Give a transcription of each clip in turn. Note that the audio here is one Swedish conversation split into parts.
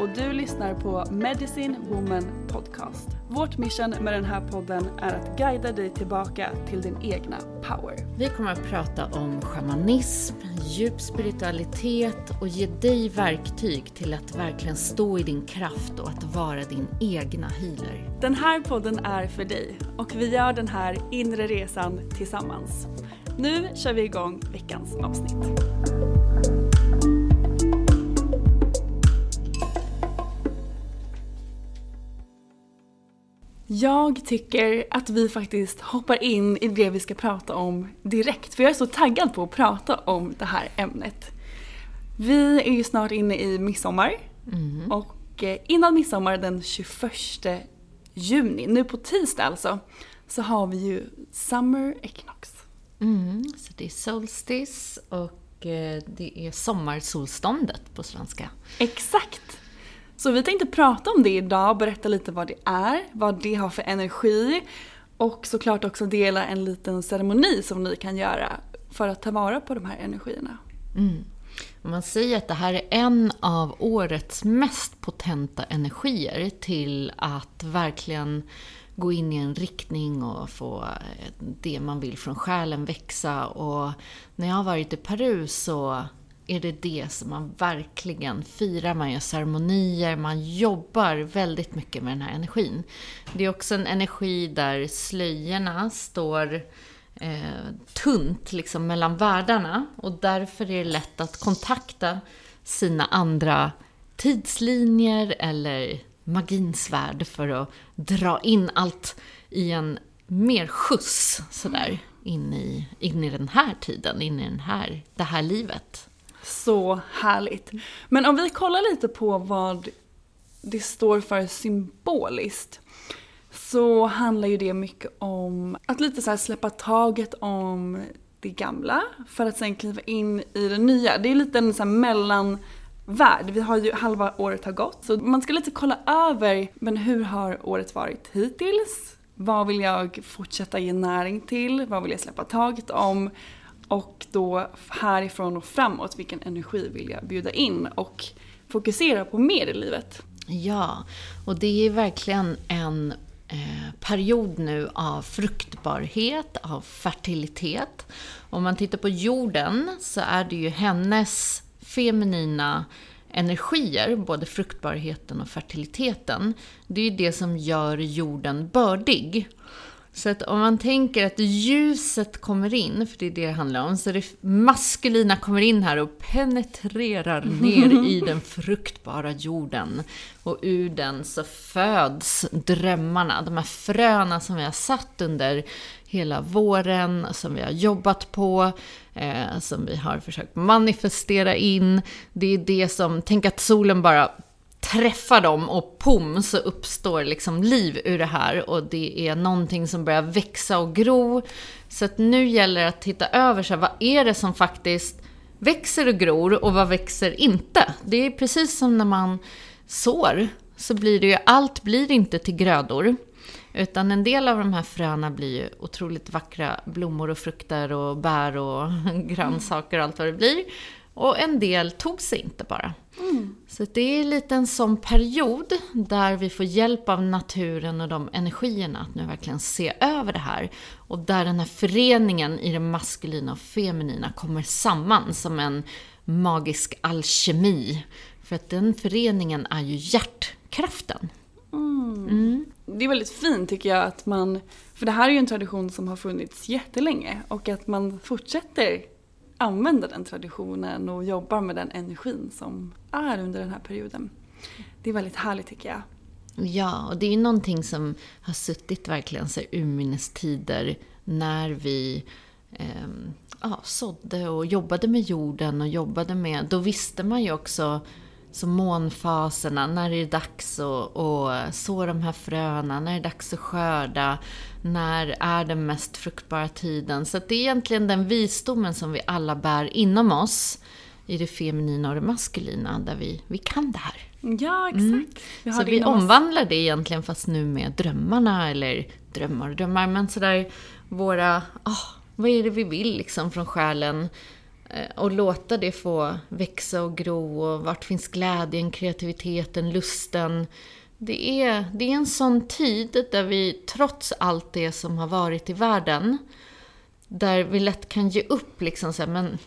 Och du lyssnar på Medicine Woman Podcast. Vårt mission med den här podden är att guida dig tillbaka till din egna power. Vi kommer att prata om shamanism, djup spiritualitet och ge dig verktyg till att verkligen stå i din kraft och att vara din egna healer. Den här podden är för dig och vi gör den här inre resan tillsammans. Nu kör vi igång veckans avsnitt. Jag tycker att vi faktiskt hoppar in i det vi ska prata om direkt, för jag är så taggad på att prata om det här ämnet. Vi är ju snart inne i midsommar och eh, innan midsommar den 21 juni, nu på tisdag alltså, så har vi ju Summer Equinox. Mm, så det är solstice och eh, det är sommarsolståndet på svenska. Exakt! Så vi tänkte prata om det idag, berätta lite vad det är, vad det har för energi och såklart också dela en liten ceremoni som ni kan göra för att ta vara på de här energierna. Mm. Man säger att det här är en av årets mest potenta energier till att verkligen gå in i en riktning och få eh, det man vill från själen växa. Och när jag har varit i Peru så är det det som man verkligen firar. Man gör ceremonier, man jobbar väldigt mycket med den här energin. Det är också en energi där slöjorna står eh, tunt liksom mellan världarna och därför är det lätt att kontakta sina andra tidslinjer eller magins värld för att dra in allt i en mer skjuts sådär in i, in i den här tiden, in i den här, det här livet. Så härligt. Men om vi kollar lite på vad det står för symboliskt så handlar ju det mycket om att lite så här släppa taget om det gamla för att sen kliva in i det nya. Det är lite en så här mellanvärld. Vi har ju halva året har gått så man ska lite kolla över men hur har året varit hittills? Vad vill jag fortsätta ge näring till? Vad vill jag släppa taget om? Och då härifrån och framåt, vilken energi vill jag bjuda in och fokusera på mer i livet? Ja, och det är verkligen en eh, period nu av fruktbarhet, av fertilitet. Om man tittar på jorden så är det ju hennes feminina energier, både fruktbarheten och fertiliteten. Det är ju det som gör jorden bördig. Så att om man tänker att ljuset kommer in, för det är det det handlar om, så det maskulina kommer in här och penetrerar ner i den fruktbara jorden. Och ur den så föds drömmarna, de här fröna som vi har satt under hela våren, som vi har jobbat på, eh, som vi har försökt manifestera in. Det är det som, tänk att solen bara träffar dem och pom så uppstår liksom liv ur det här och det är någonting som börjar växa och gro. Så att nu gäller det att titta över så här, vad är det som faktiskt växer och gror och vad växer inte? Det är precis som när man sår så blir det ju, allt blir inte till grödor. Utan en del av de här fröna blir ju otroligt vackra blommor och frukter och bär och grönsaker och allt vad det blir. Och en del tog sig inte bara. Mm. Så det är lite en sån period där vi får hjälp av naturen och de energierna att nu verkligen se över det här. Och där den här föreningen i det maskulina och feminina kommer samman som en magisk alkemi. För att den föreningen är ju hjärtkraften. Mm. Mm. Det är väldigt fint tycker jag att man, för det här är ju en tradition som har funnits jättelänge och att man fortsätter använda den traditionen och jobbar med den energin som är under den här perioden. Det är väldigt härligt tycker jag. Ja, och det är ju någonting som har suttit verkligen så urminnes tider när vi eh, ja, sådde och jobbade med jorden och jobbade med... Då visste man ju också så månfaserna, när är det dags att, att så de här fröna, när är det dags att skörda, när är den mest fruktbara tiden. Så det är egentligen den visdomen som vi alla bär inom oss i det feminina och det maskulina, där vi, vi kan det här. Ja, exakt. Mm. Vi så vi omvandlar det egentligen, fast nu med drömmarna, eller drömmar och drömmar, men sådär våra, oh, vad är det vi vill liksom från själen? Eh, och låta det få växa och gro och vart finns glädjen, kreativiteten, lusten. Det är, det är en sån tid där vi, trots allt det som har varit i världen, där vi lätt kan ge upp liksom så här, men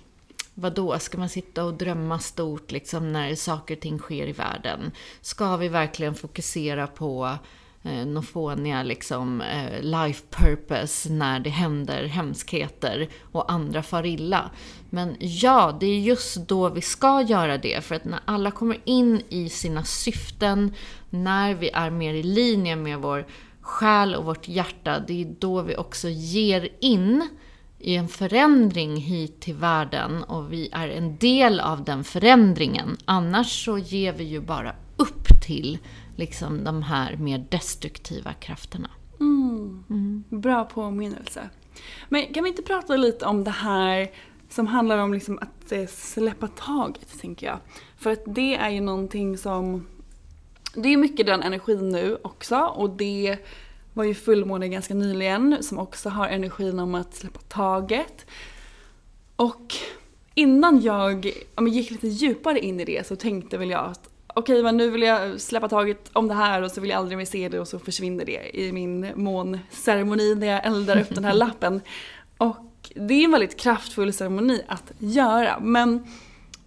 vadå, ska man sitta och drömma stort liksom när saker och ting sker i världen? Ska vi verkligen fokusera på eh, några liksom, eh, life purpose när det händer hemskheter och andra far illa. Men ja, det är just då vi ska göra det. För att när alla kommer in i sina syften, när vi är mer i linje med vår själ och vårt hjärta, det är då vi också ger in i en förändring hit till världen och vi är en del av den förändringen. Annars så ger vi ju bara till liksom de här mer destruktiva krafterna. Mm. Mm. Bra påminnelse. Men kan vi inte prata lite om det här som handlar om liksom att eh, släppa taget, tänker jag. För att det är ju någonting som... Det är mycket den energin nu också och det var ju fullmåne ganska nyligen som också har energin om att släppa taget. Och innan jag ja, gick lite djupare in i det så tänkte väl jag att okej men nu vill jag släppa taget om det här och så vill jag aldrig mer se det och så försvinner det i min månceremoni när jag eldar upp den här lappen. Och det är en väldigt kraftfull ceremoni att göra men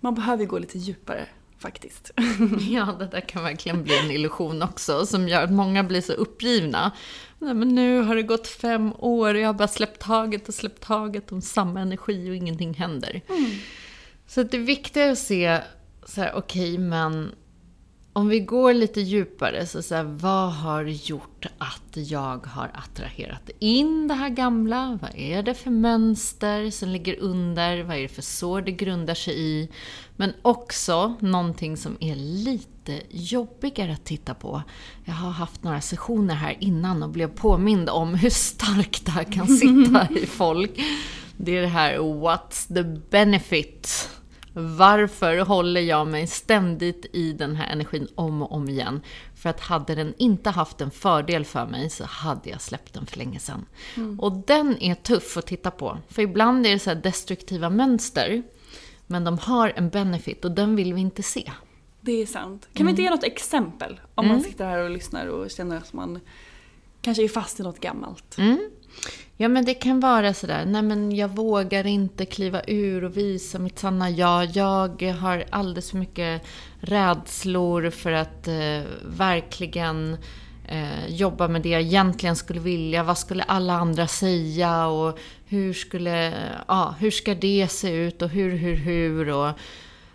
man behöver gå lite djupare faktiskt. Ja, det där kan verkligen bli en illusion också som gör att många blir så uppgivna. Nej, men nu har det gått fem år och jag har bara släppt taget och släppt taget om samma energi och ingenting händer. Mm. Så det viktiga är att se så här, okej, okay, men om vi går lite djupare, så, så här, vad har gjort att jag har attraherat in det här gamla? Vad är det för mönster som ligger under? Vad är det för sår det grundar sig i? Men också någonting som är lite jobbigare att titta på. Jag har haft några sessioner här innan och blev påmind om hur starkt det här kan sitta i folk. Det är det här What's the benefit? Varför håller jag mig ständigt i den här energin om och om igen? För att hade den inte haft en fördel för mig så hade jag släppt den för länge sedan. Mm. Och den är tuff att titta på. För ibland är det så destruktiva mönster. Men de har en benefit och den vill vi inte se. Det är sant. Kan mm. vi inte ge något exempel? Om mm. man sitter här och lyssnar och känner att man kanske är fast i något gammalt. Mm. Ja, men det kan vara sådär, nej men jag vågar inte kliva ur och visa mitt sanna jag. Jag har alldeles för mycket rädslor för att eh, verkligen eh, jobba med det jag egentligen skulle vilja. Vad skulle alla andra säga? Och hur skulle, ja, hur ska det se ut? Och hur, hur, hur? Och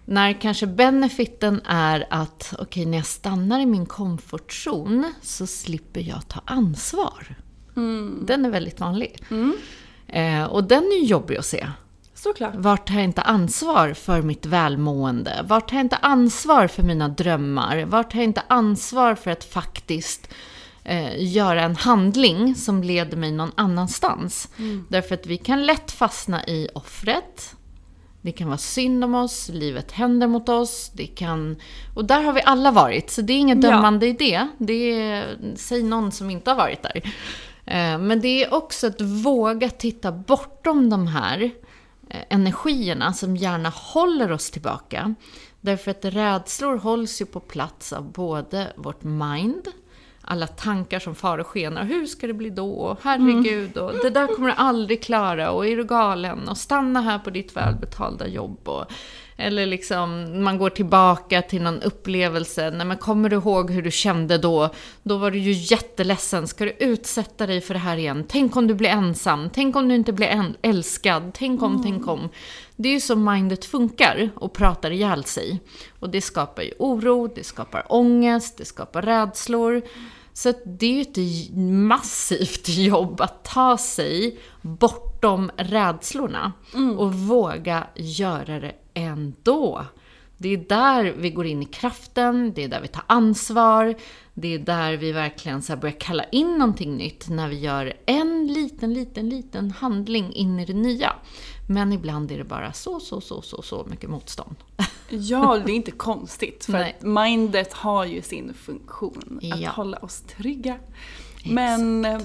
när kanske benefiten är att, okej, okay, när jag stannar i min komfortzon så slipper jag ta ansvar. Mm. Den är väldigt vanlig. Mm. Eh, och den är ju jobbig att se. Såklart. Vart tar jag inte ansvar för mitt välmående? Vart tar jag inte ansvar för mina drömmar? Vart tar jag inte ansvar för att faktiskt eh, göra en handling som leder mig någon annanstans? Mm. Därför att vi kan lätt fastna i offret, det kan vara synd om oss, livet händer mot oss, det kan... Och där har vi alla varit, så det är inget Ja. dömande i det. det är, säg någon som inte har varit där. Eh, men det är också att våga titta bortom de här eh, energierna som gärna håller oss tillbaka. Därför att rädslor hålls ju på plats av både vårt mind, alla tankar som far och skenar. Hur ska det bli då? Herregud, och det där kommer du aldrig klara. Och är du galen? Och stanna här på ditt välbetalda jobb. Och, eller liksom, man går tillbaka till någon upplevelse. Nej, men kommer du ihåg hur du kände då? Då var du ju jätteledsen. Ska du utsätta dig för det här igen? Tänk om du blir ensam? Tänk om du inte blir äl- älskad? Tänk om, tänk om. Det är ju så mindet funkar och pratar ihjäl sig. Och det skapar ju oro, det skapar ångest, det skapar rädslor. Så det är ju ett massivt jobb att ta sig bortom rädslorna och våga göra det ändå. Det är där vi går in i kraften, det är där vi tar ansvar, det är där vi verkligen så börjar kalla in någonting nytt när vi gör en liten, liten, liten handling in i det nya. Men ibland är det bara så, så, så, så, så mycket motstånd. Ja, det är inte konstigt. För Nej. att mindet har ju sin funktion. Att Ja. hålla oss trygga. Men eh,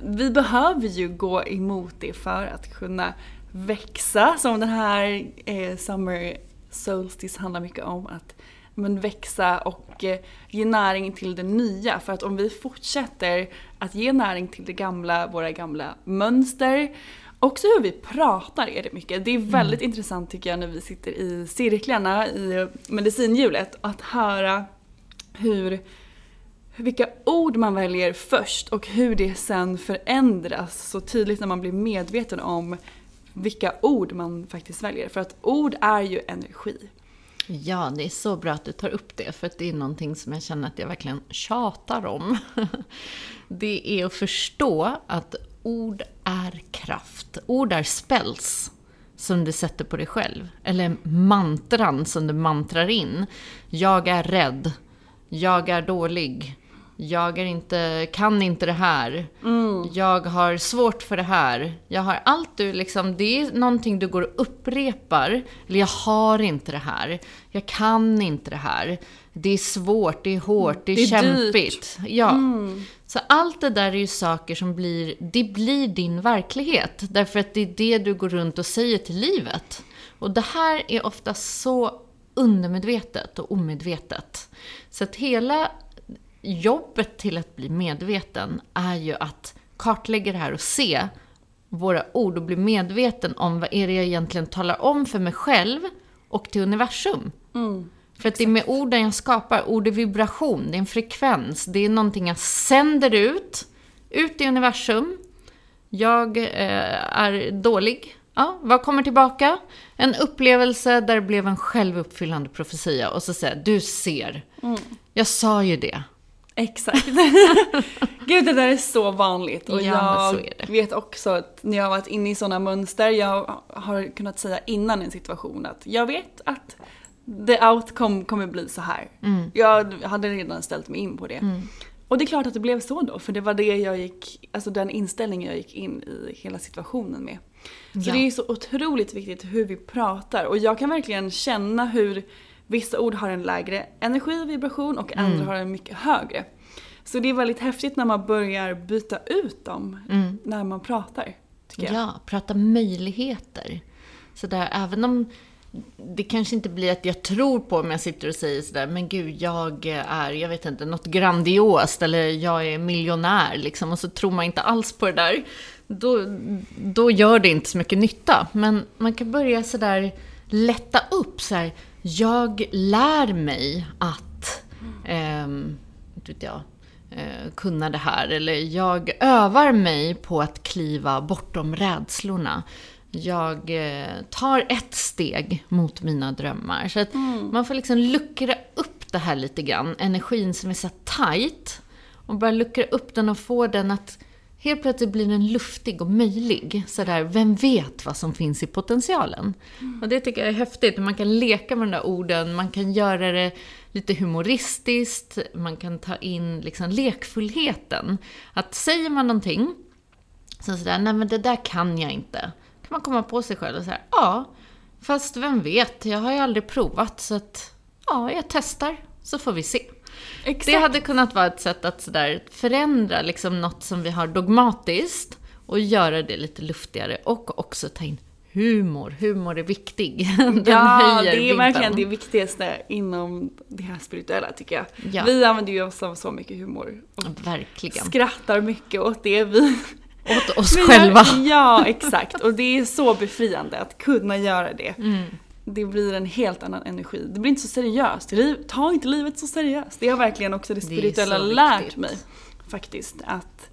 vi behöver ju gå emot det för att kunna växa. Som den här eh, Summer Solstice handlar mycket om. Att men, växa och eh, ge näring till det nya. För att om vi fortsätter att ge näring till det gamla, våra gamla mönster Också hur vi pratar är det mycket. Det är väldigt intressant tycker jag när vi sitter i cirklarna i medicinhjulet att höra hur vilka ord man väljer först och hur det sen förändras så tydligt när man blir medveten om vilka ord man faktiskt väljer. För att ord är ju energi. Ja, det är så bra att du tar upp det, för att det är någonting som jag känner att jag verkligen tjatar om. Det är att förstå att ord är kraft. Ord är spells som du sätter på dig själv. Eller mantran som du mantrar in. Jag är rädd. Jag är dålig. Jag är inte, kan inte det här. Jag har svårt för det här. Jag har allt du liksom, det är någonting du går och upprepar. Eller jag har inte det här. Jag kan inte det här. Det är svårt, det är hårt, det är, Det är dyrt. kämpigt. Ja. Så allt det där är ju saker som blir, det blir din verklighet. Därför att det är det du går runt och säger till livet. Och det här är ofta så undermedvetet och omedvetet. Så att hela jobbet till att bli medveten är ju att kartlägga det här och se våra ord och bli medveten om vad är det jag egentligen talar om för mig själv och till universum. För att det är med orden jag skapar, ord är vibration, det är en frekvens, det är någonting jag sänder ut, ut i universum. Jag eh, är dålig. Ja, vad kommer tillbaka? En upplevelse där det blev en självuppfyllande profetia. Och så säger jag, du ser. Jag sa ju det. Exakt. Gud det där är så vanligt. Och Ja, jag vet också att när jag har varit inne i sådana mönster, jag har kunnat säga innan en situation att jag vet att the outcome kommer bli så här. Mm. Jag hade redan ställt mig in på det. Och det är klart att det blev så då, för det var det jag gick, alltså den inställningen jag gick in i hela situationen med. Så Ja. det är så otroligt viktigt hur vi pratar och jag kan verkligen känna hur vissa ord har en lägre energi och vibration och andra har en mycket högre. Så det är väldigt häftigt när man börjar byta ut dem när man pratar. Ja, prata möjligheter. Så där, även om det kanske inte blir att jag tror på om jag sitter och säger sådär, men gud, jag är, jag vet inte, något grandiost eller jag är miljonär liksom, och så tror man inte alls på det där. Då, då gör det inte så mycket nytta. Men man kan börja sådär lätta upp så här, jag lär mig att, inte vet jag, eh, kunna det här. Eller jag övar mig på att kliva bortom rädslorna. Jag eh, tar ett steg mot mina drömmar. Så att man får liksom luckra upp det här lite grann. Energin som är så tight. Och bara luckra upp den och få den att helt plötsligt blir den luftig och möjlig. Sådär, vem vet vad som finns i potentialen? Och det tycker jag är häftigt. Man kan leka med de där orden, man kan göra det lite humoristiskt, man kan ta in liksom lekfullheten. Att säger man någonting, så sådär, nej men det där kan jag inte. kan man komma på sig själv och säga, ja, Fast vem vet, jag har ju aldrig provat så att ja, jag testar så får vi se. Exakt. Det hade kunnat vara ett sätt att sådär förändra liksom något som vi har dogmatiskt och göra det lite luftigare och också ta in humor. Humor är viktig. Den ja, det är vibben. verkligen det viktigaste inom det här spirituella tycker jag. Ja. Vi använder ju oss av så mycket humor och Verkligen. skrattar mycket åt det vi Åt oss själva. Ja, exakt. Och det är så befriande att kunna göra det. Mm. Det blir en helt annan energi. Det blir inte så seriöst. Ta inte livet så seriöst. Det har verkligen också det spirituella så lärt viktigt. mig. Faktiskt. Att,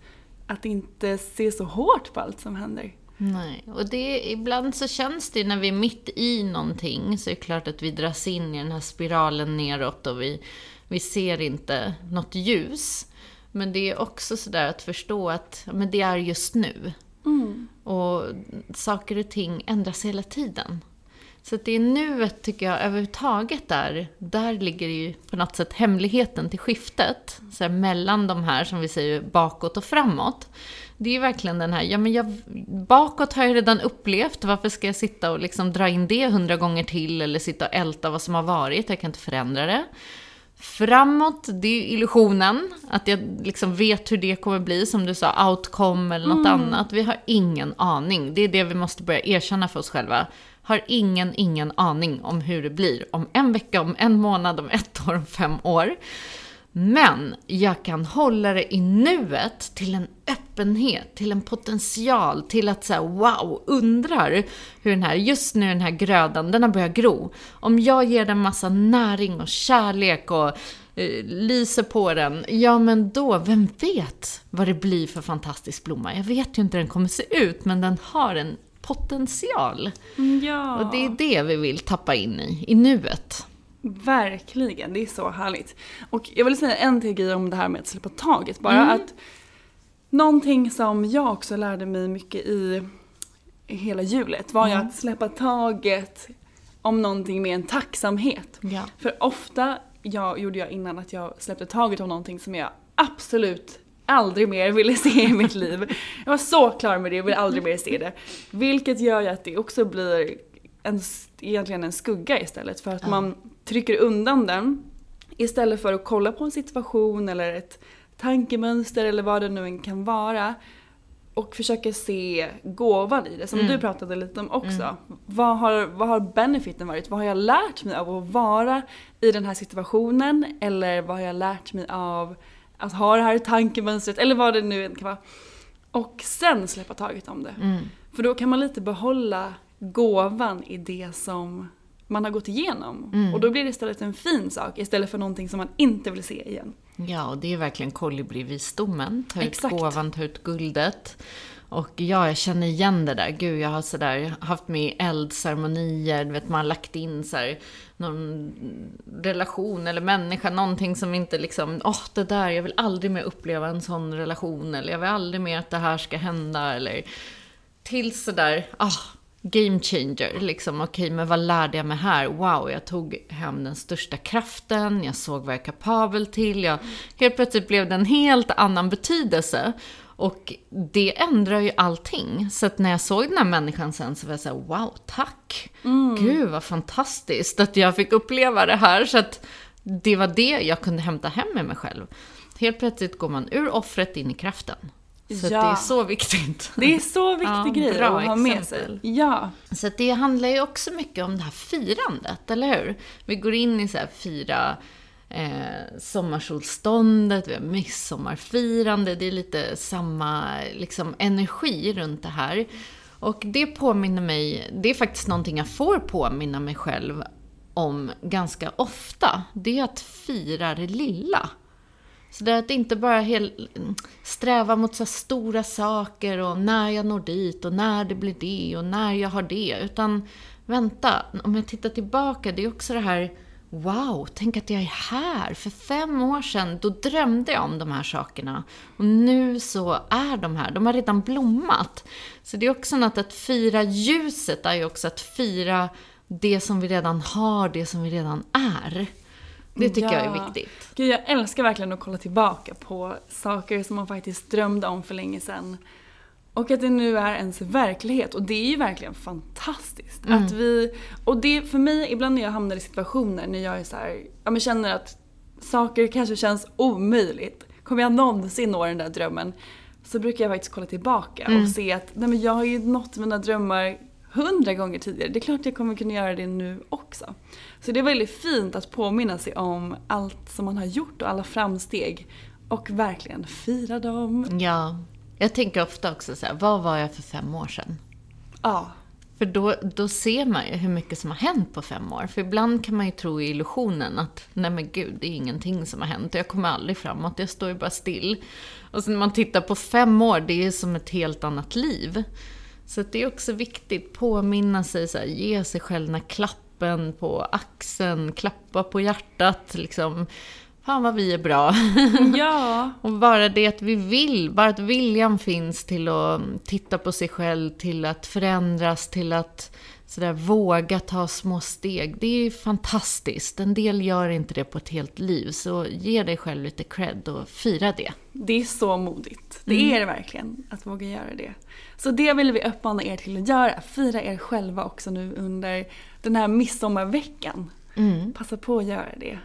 att inte se så hårt på allt som händer. Nej, och det, ibland så känns det när vi är mitt i någonting så är det klart att vi dras in i den här spiralen neråt och vi, vi ser inte något ljus. Men det är också sådär att förstå att men det är just nu. Och saker och ting ändras hela tiden. Så det är nuet tycker jag överhuvudtaget där, där ligger ju på något sätt hemligheten till skiftet. Så här, mellan de här som vi säger bakåt och framåt. Det är ju verkligen den här, ja men jag, bakåt har jag redan upplevt, varför ska jag sitta och liksom dra in det hundra gånger till eller sitta och älta vad som har varit, jag kan inte förändra det. Framåt, det är ju illusionen, att jag liksom vet hur det kommer bli, som du sa, outcome eller något annat. Vi har ingen aning. Det är det vi måste börja erkänna för oss själva. Har ingen, ingen aning om hur det blir om en vecka, om en månad, om ett år, om fem år. Men jag kan hålla det i nuet till en öppenhet, till en potential, till att säga wow, undrar hur den här, just nu den här grödan, den har börjat gro. Om jag ger den massa näring och kärlek och eh, lyser på den, ja men då, vem vet vad det blir för fantastisk blomma? Jag vet ju inte hur den kommer se ut, men den har en potential. Ja. Och det är det vi vill tappa in i, i nuet. Verkligen, det är så härligt. Och jag vill säga en till grej om det här med att släppa taget. Bara att någonting som jag också lärde mig mycket i hela hjulet var ju att släppa taget om någonting med en tacksamhet. Ja. För ofta jag, gjorde jag innan att jag släppte taget om någonting som jag absolut aldrig mer ville se i mitt liv. Jag var så klar med det, jag vill aldrig mer se det. Vilket gör ju att det också blir en, egentligen en skugga istället för att man trycker undan den istället för att kolla på en situation eller ett tankemönster eller vad det nu än kan vara och försöka se gåvan i det, som du pratade lite om också. Vad, har, vad har benefiten varit? Vad har jag lärt mig av att vara i den här situationen? Eller vad har jag lärt mig av att ha det här tankemönstret? Eller vad det nu än kan vara. Och sen släppa taget om det. För då kan man lite behålla gåvan i det som man har gått igenom. Och då blir det istället en fin sak istället för någonting som man inte vill se igen. Ja, och det är verkligen kolibrivisdomen. Ta ut Exakt. gåvan, ta ut guldet. Och ja, jag känner igen det där. Gud, jag har sådär haft med eldceremonier, du vet man har lagt in så här, någon relation eller människa, någonting som inte liksom, åh det där, jag vill aldrig mer uppleva en sån relation, eller jag vill aldrig mer att det här ska hända, eller till sådär, ah, game changer. Liksom, okej, men vad lärde jag mig här? Wow, jag tog hem den största kraften, jag såg vad jag är kapabel till, jag, helt plötsligt blev det en helt annan betydelse. Och det ändrar ju allting. Så att när jag såg den här människan sen så var jag såhär, wow, tack! Gud vad fantastiskt att jag fick uppleva det här. Så att det var det jag kunde hämta hem med mig själv. Helt plötsligt går man ur offret in i kraften. Så Ja. det är så viktigt. Det är så viktig Ja, grej bra att ha med exempel. sig. Ja. Så det handlar ju också mycket om det här firandet, eller hur? Vi går in i så här fira eh, sommarsolståndet, vi har midsommarfirande, det är lite samma liksom, energi runt det här. Och det påminner mig, det är faktiskt någonting jag får påminna mig själv om ganska ofta. Det är att fira det lilla. Så det är att inte bara hel, sträva mot så stora saker och när jag når dit och när det blir det och när jag har det. Utan vänta, om jag tittar tillbaka, det är också det här Wow, tänk att jag är här! För fem år sedan, då drömde jag om de här sakerna. Och nu så är de här, de har redan blommat. Så det är också något att fira ljuset, är ju också att fira det som vi redan har, det som vi redan är. Det tycker jag är Ja. viktigt. Gud, jag älskar verkligen att kolla tillbaka på saker som man faktiskt drömde om för länge sedan. Och att det nu är ens verklighet. Och det är ju verkligen fantastiskt. Att vi, och det för mig, ibland när jag hamnar i situationer när jag är så här, ja, men känner att saker kanske känns omöjligt. Kommer jag någonsin nå den där drömmen? Så brukar jag faktiskt kolla tillbaka och se att nej, men jag har ju nått mina drömmar hundra gånger tidigare. Det är klart jag kommer kunna göra det nu också. Så det är väldigt fint att påminna sig om allt som man har gjort och alla framsteg. Och verkligen fira dem. Ja. Jag tänker ofta också så här, vad var jag för fem år sedan? Ja. För då, då ser man ju hur mycket som har hänt på fem år. För ibland kan man ju tro i illusionen att nej men gud, det är ingenting som har hänt. Jag kommer aldrig framåt, jag står ju bara still. Och sen när man tittar på fem år, det är som ett helt annat liv. Så det är också viktigt, påminna sig, så här, ge sig själv den här klappen på axeln, klappa på hjärtat, liksom. Fan vad vi är bra. Ja. Och bara det att vi vill, bara att viljan finns till att titta på sig själv, till att förändras, till att sådär våga ta små steg. Det är ju fantastiskt. En del gör inte det på ett helt liv, så ge dig själv lite cred och fira det. Det är så modigt. Det är det verkligen, att våga göra det. Så det vill vi uppmana er till att göra. Fira er själva också nu under den här midsommarveckan. Passa på att göra det.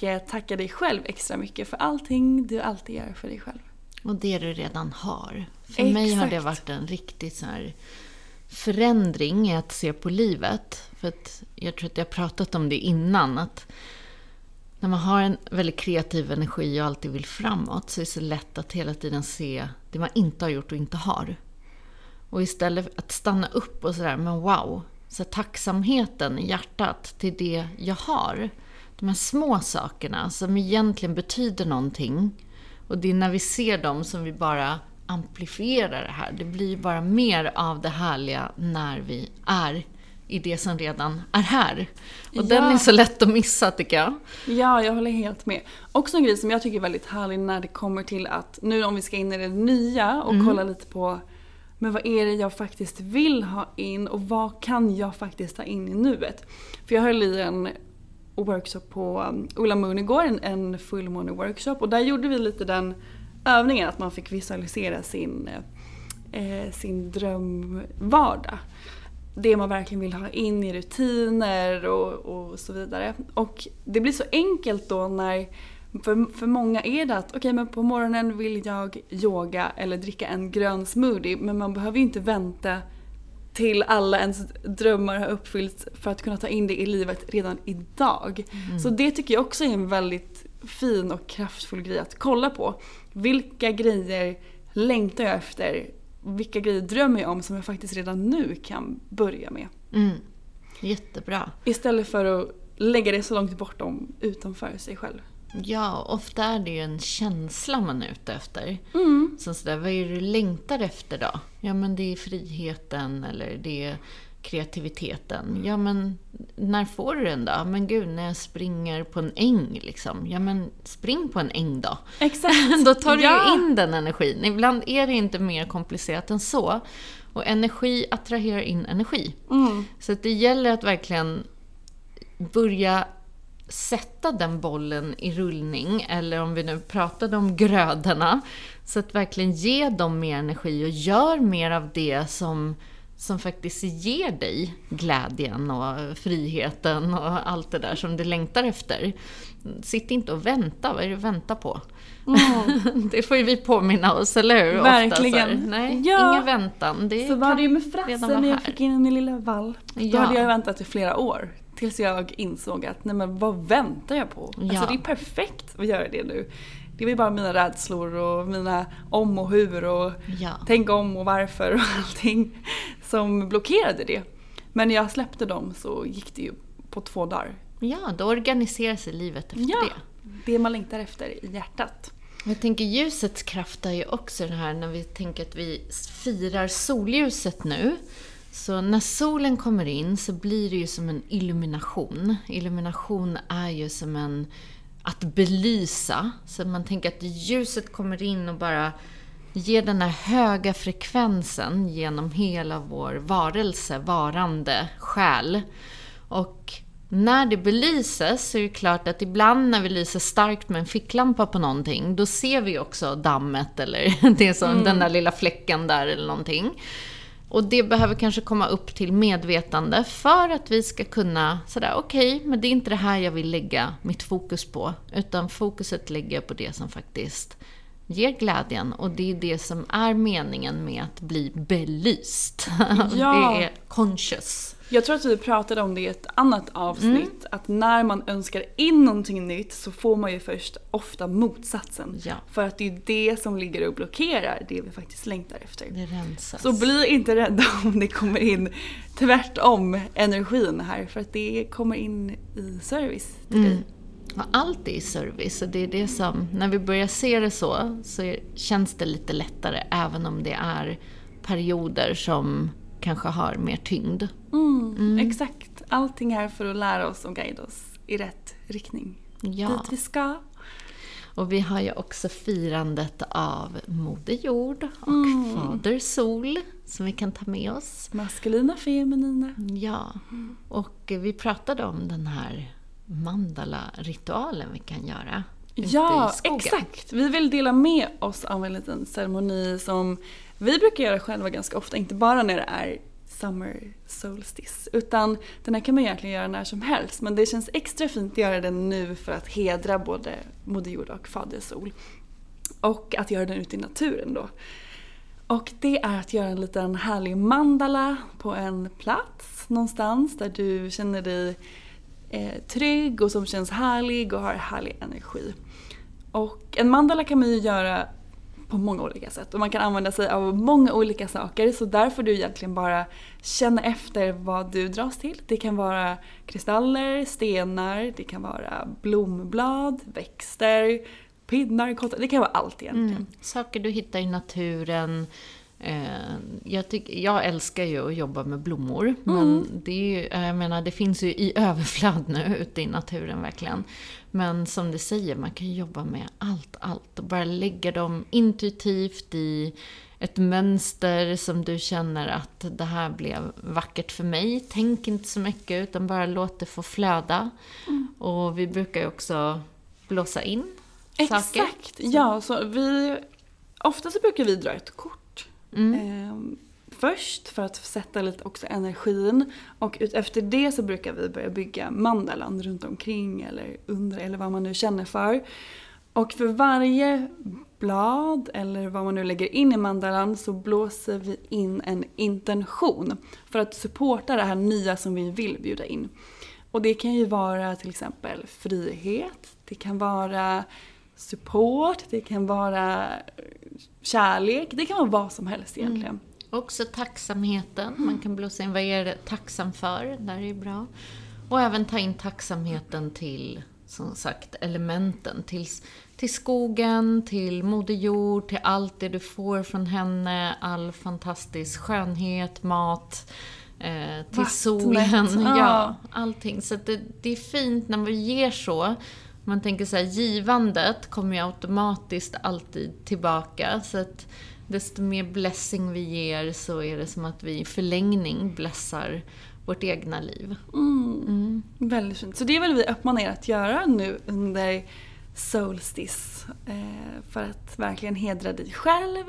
Och eh, tacka dig själv extra mycket för allting du alltid gör för dig själv. Och det du redan har. För mig har det Exakt. varit en riktig så här förändring i att se på livet. För att jag tror att jag har pratat om det innan. Att när man har en väldigt kreativ energi och alltid vill framåt så är det så lätt att hela tiden se det man inte har gjort och inte har. Och istället att stanna upp och sådär, men wow. Så tacksamheten i hjärtat till det jag har. De här små sakerna som egentligen betyder någonting. Och det är när vi ser dem som vi bara amplifierar det här. Det blir bara mer av det härliga när vi är i det som redan är här. Och den Ja. är så lätt att missa tycker jag. Ja, jag håller helt med. Också en grej som jag tycker är väldigt härlig när det kommer till att nu om vi ska in i det nya och kolla lite på men vad är det jag faktiskt vill ha in och vad kan jag faktiskt ta in i nuet? För jag höll i en workshop på um, Ola Moon igår, en, en fullmåne-workshop och där gjorde vi lite den övningen att man fick visualisera sin, eh, sin drömvardag. Det man verkligen vill ha in i rutiner och, och så vidare. Och det blir så enkelt då när för, för många är det att okej men på morgonen vill jag yoga eller dricka en grön smoothie men man behöver ju inte vänta till alla ens drömmar har uppfyllts för att kunna ta in det i livet redan idag. Så det tycker jag också är en väldigt fin och kraftfull grej att kolla på. Vilka grejer längtar jag efter? Vilka grejer drömmer jag om som jag faktiskt redan nu kan börja med? Mm. Jättebra. Istället för att lägga det så långt bortom utanför sig själv. Ja, ofta är det ju en känsla man är ute efter. Så sådär, vad är det du längtar efter då? Ja, men det är friheten eller det är kreativiteten. Ja, men när får du den då? Men gud, när jag springer på en äng liksom. Ja, men spring på en äng då. Exakt! Då tar du Ja. in den energin. Ibland är det inte mer komplicerat än så. Och energi attraherar in energi. Så att det gäller att verkligen börja sätta den bollen i rullning, eller om vi nu pratade om grödorna, så att verkligen ge dem mer energi och gör mer av det som, som faktiskt ger dig glädjen och friheten och allt det där som du längtar efter. Sitt inte och vänta, vad är det du väntar på? det får ju vi påminna oss, eller hur? Ofta Verkligen. Nej, Ja. ingen väntan. Det Så var det ju med Frasse när jag fick in min lilla valp. Då Ja. hade jag väntat i flera år. Tills jag insåg att nej men vad väntar jag på? Ja. Alltså det är perfekt att göra det nu. Det var ju bara mina rädslor och mina om och hur och Ja. tänk om och varför och allting som blockerade det. Men när jag släppte dem så gick det ju på två dagar. Ja, då organiserar sig livet efter Ja, det. det man längtar efter i hjärtat. Jag tänker ljusets kraft är ju också det här när vi tänker att vi firar solljuset nu. Så när solen kommer in så blir det ju som en illumination. Illumination är ju som en att belysa. Så man tänker att ljuset kommer in och bara ger den här höga frekvensen genom hela vår varelse, varande, själ. Och när det belyses så är det klart att ibland när vi lyser starkt med en ficklampa på någonting, då ser vi också dammet eller det som, mm. den där lilla fläcken där eller någonting. Och det behöver kanske komma upp till medvetande för att vi ska kunna sådär, okej, okay, men det är inte det här jag vill lägga mitt fokus på. Utan fokuset lägger jag på det som faktiskt ger glädjen. Och det är det som är meningen med att bli belyst. Ja. det är conscious. Jag tror att vi pratade om det i ett annat avsnitt. Mm. Att när man önskar in någonting nytt så får man ju först ofta motsatsen. Ja. För att det är det som ligger och blockerar det vi faktiskt längtar efter. Det rensas. Så bli inte rädda om det kommer in tvärtom energin här. För att det kommer in i service till mm. dig. Och allt är service och det är det som, när vi börjar se det så, så känns det lite lättare även om det är perioder som kanske har mer tyngd. Mm, mm. Exakt. Allting är för att lära oss och guida oss i rätt riktning. Ja. Dit vi ska. Och vi har ju också firandet av Moder Jord och mm. Fader Sol som vi kan ta med oss. Maskulina, feminina. Ja. Och vi pratade om den här mandala-ritualen vi kan göra. Ja, exakt. Vi vill dela med oss av en liten ceremoni som vi brukar göra själva ganska ofta, inte bara när det är Summer Solstice. Utan den här kan man egentligen göra när som helst men det känns extra fint att göra den nu för att hedra både Moder Jord och Fader Sol. Och att göra den ute i naturen då. Och det är att göra en liten härlig mandala på en plats någonstans där du känner dig eh, trygg och som känns härlig och har härlig energi. Och en mandala kan man ju göra på många olika sätt och man kan använda sig av många olika saker så där får du egentligen bara känna efter vad du dras till. Det kan vara kristaller, stenar, det kan vara blomblad, växter, pinnar, kottar. Det kan vara allt egentligen. Mm. Saker du hittar i naturen, Eh, jag, tyck, jag älskar ju att jobba med blommor, mm. men det, är ju, jag menar, det finns ju i överflöd nu ute i naturen verkligen. Men som du säger, man kan jobba med allt, allt och bara lägga dem intuitivt i ett mönster som du känner att det här blev vackert för mig. Tänk inte så mycket utan bara låt det få flöda. Mm. Och vi brukar ju också blåsa in Exakt, saker. Exakt, ja. Så vi, ofta så brukar vi dra ett kort Mm. Eh, först för att sätta lite också energin och efter det så brukar vi börja bygga mandalan runt omkring eller under eller vad man nu känner för. Och för varje blad eller vad man nu lägger in i mandalan så blåser vi in en intention för att supporta det här nya som vi vill bjuda in. Och det kan ju vara till exempel frihet, det kan vara support, det kan vara kärlek, det kan vara vad som helst mm. egentligen. Mm. Också tacksamheten, man kan blåsa in vad är det tacksam för, där är bra. Och även ta in tacksamheten till, som sagt, elementen. Till, till skogen, till Moder Jord, till allt det du får från henne, all fantastisk skönhet, mat, eh, till Vattnet. solen. Ja. ja, allting. Så det, det är fint när vi ger så man tänker så här, givandet kommer ju automatiskt alltid tillbaka. Så att desto mer blessing vi ger så är det som att vi i förlängning blessar vårt egna liv. Mm. Mm. Väldigt fint. Så det vill vi uppmana er att göra nu under Solstice. Eh, för att verkligen hedra dig själv,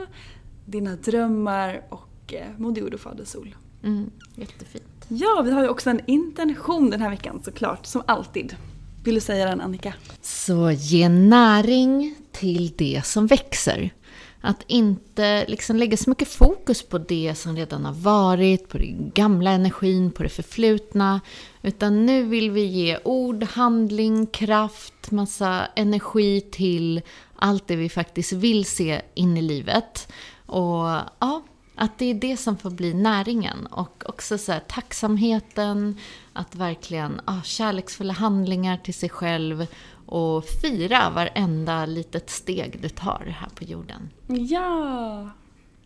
dina drömmar och eh, Moder Jord och Fader Sol. Mm. Jättefint. Ja, vi har ju också en intention den här veckan såklart, som alltid. Vill du säga den Annika? Så ge näring till det som växer. Att inte liksom lägga så mycket fokus på det som redan har varit, på den gamla energin, på det förflutna. Utan nu vill vi ge ord, handling, kraft, massa energi till allt det vi faktiskt vill se in i livet. Och ja, att det är det som får bli näringen. Och också så här, tacksamheten, att verkligen ah, kärleksfulla handlingar till sig själv och fira varenda litet steg du tar här på jorden. Ja!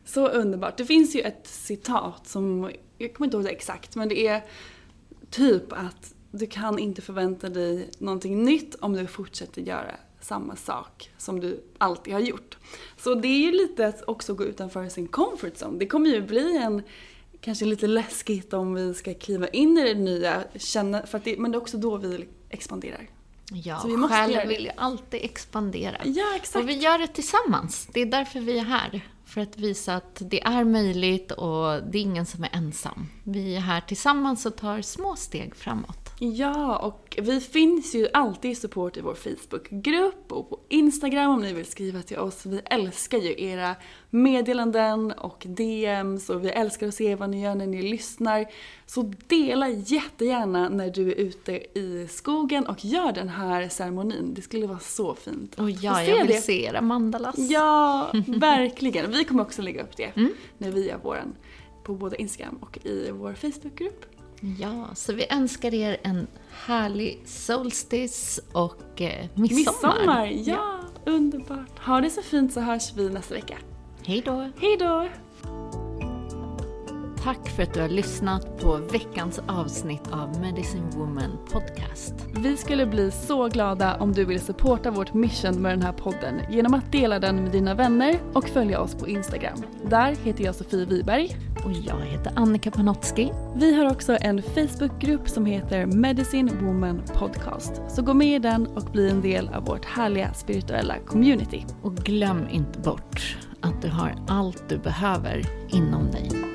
Så underbart. Det finns ju ett citat som, jag kommer inte ihåg det exakt, men det är typ att du kan inte förvänta dig någonting nytt om du fortsätter göra samma sak som du alltid har gjort. Så det är ju lite att också gå utanför sin comfort zone. Det kommer ju bli en kanske lite läskigt om vi ska kliva in i det nya. Känna, för att det, men det är också då vi expanderar. Ja, Så vi måste själen vill ju alltid expandera. Ja, exakt. Och vi gör det tillsammans. Det är därför vi är här. För att visa att det är möjligt och det är ingen som är ensam. Vi är här tillsammans och tar små steg framåt. Ja, och vi finns ju alltid i support i vår Facebookgrupp och på Instagram om ni vill skriva till oss. Vi älskar ju era meddelanden och DMs och vi älskar att se vad ni gör när ni lyssnar. Så dela jättegärna när du är ute i skogen och gör den här ceremonin. Det skulle vara så fint. Och Få ja, se jag vill det. se era mandalas. Ja, verkligen. Vi kommer också lägga upp det Mm. när vi gör våren på både Instagram och i vår Facebookgrupp. Ja, så vi önskar er en härlig solstice och eh, midsommar. Midsommar, ja, underbart. Ha det så fint så hörs vi nästa vecka. Hej då! Hej då! Tack för att du har lyssnat på veckans avsnitt av Medicine Woman Podcast. Vi skulle bli så glada om du vill supporta vårt mission med den här podden genom att dela den med dina vänner och följa oss på Instagram. Där heter jag Sofie Wiberg. Och jag heter Annika Panotski. Vi har också en Facebookgrupp som heter Medicine Woman Podcast. Så gå med i den och bli en del av vårt härliga spirituella community. Och glöm inte bort att du har allt du behöver inom dig.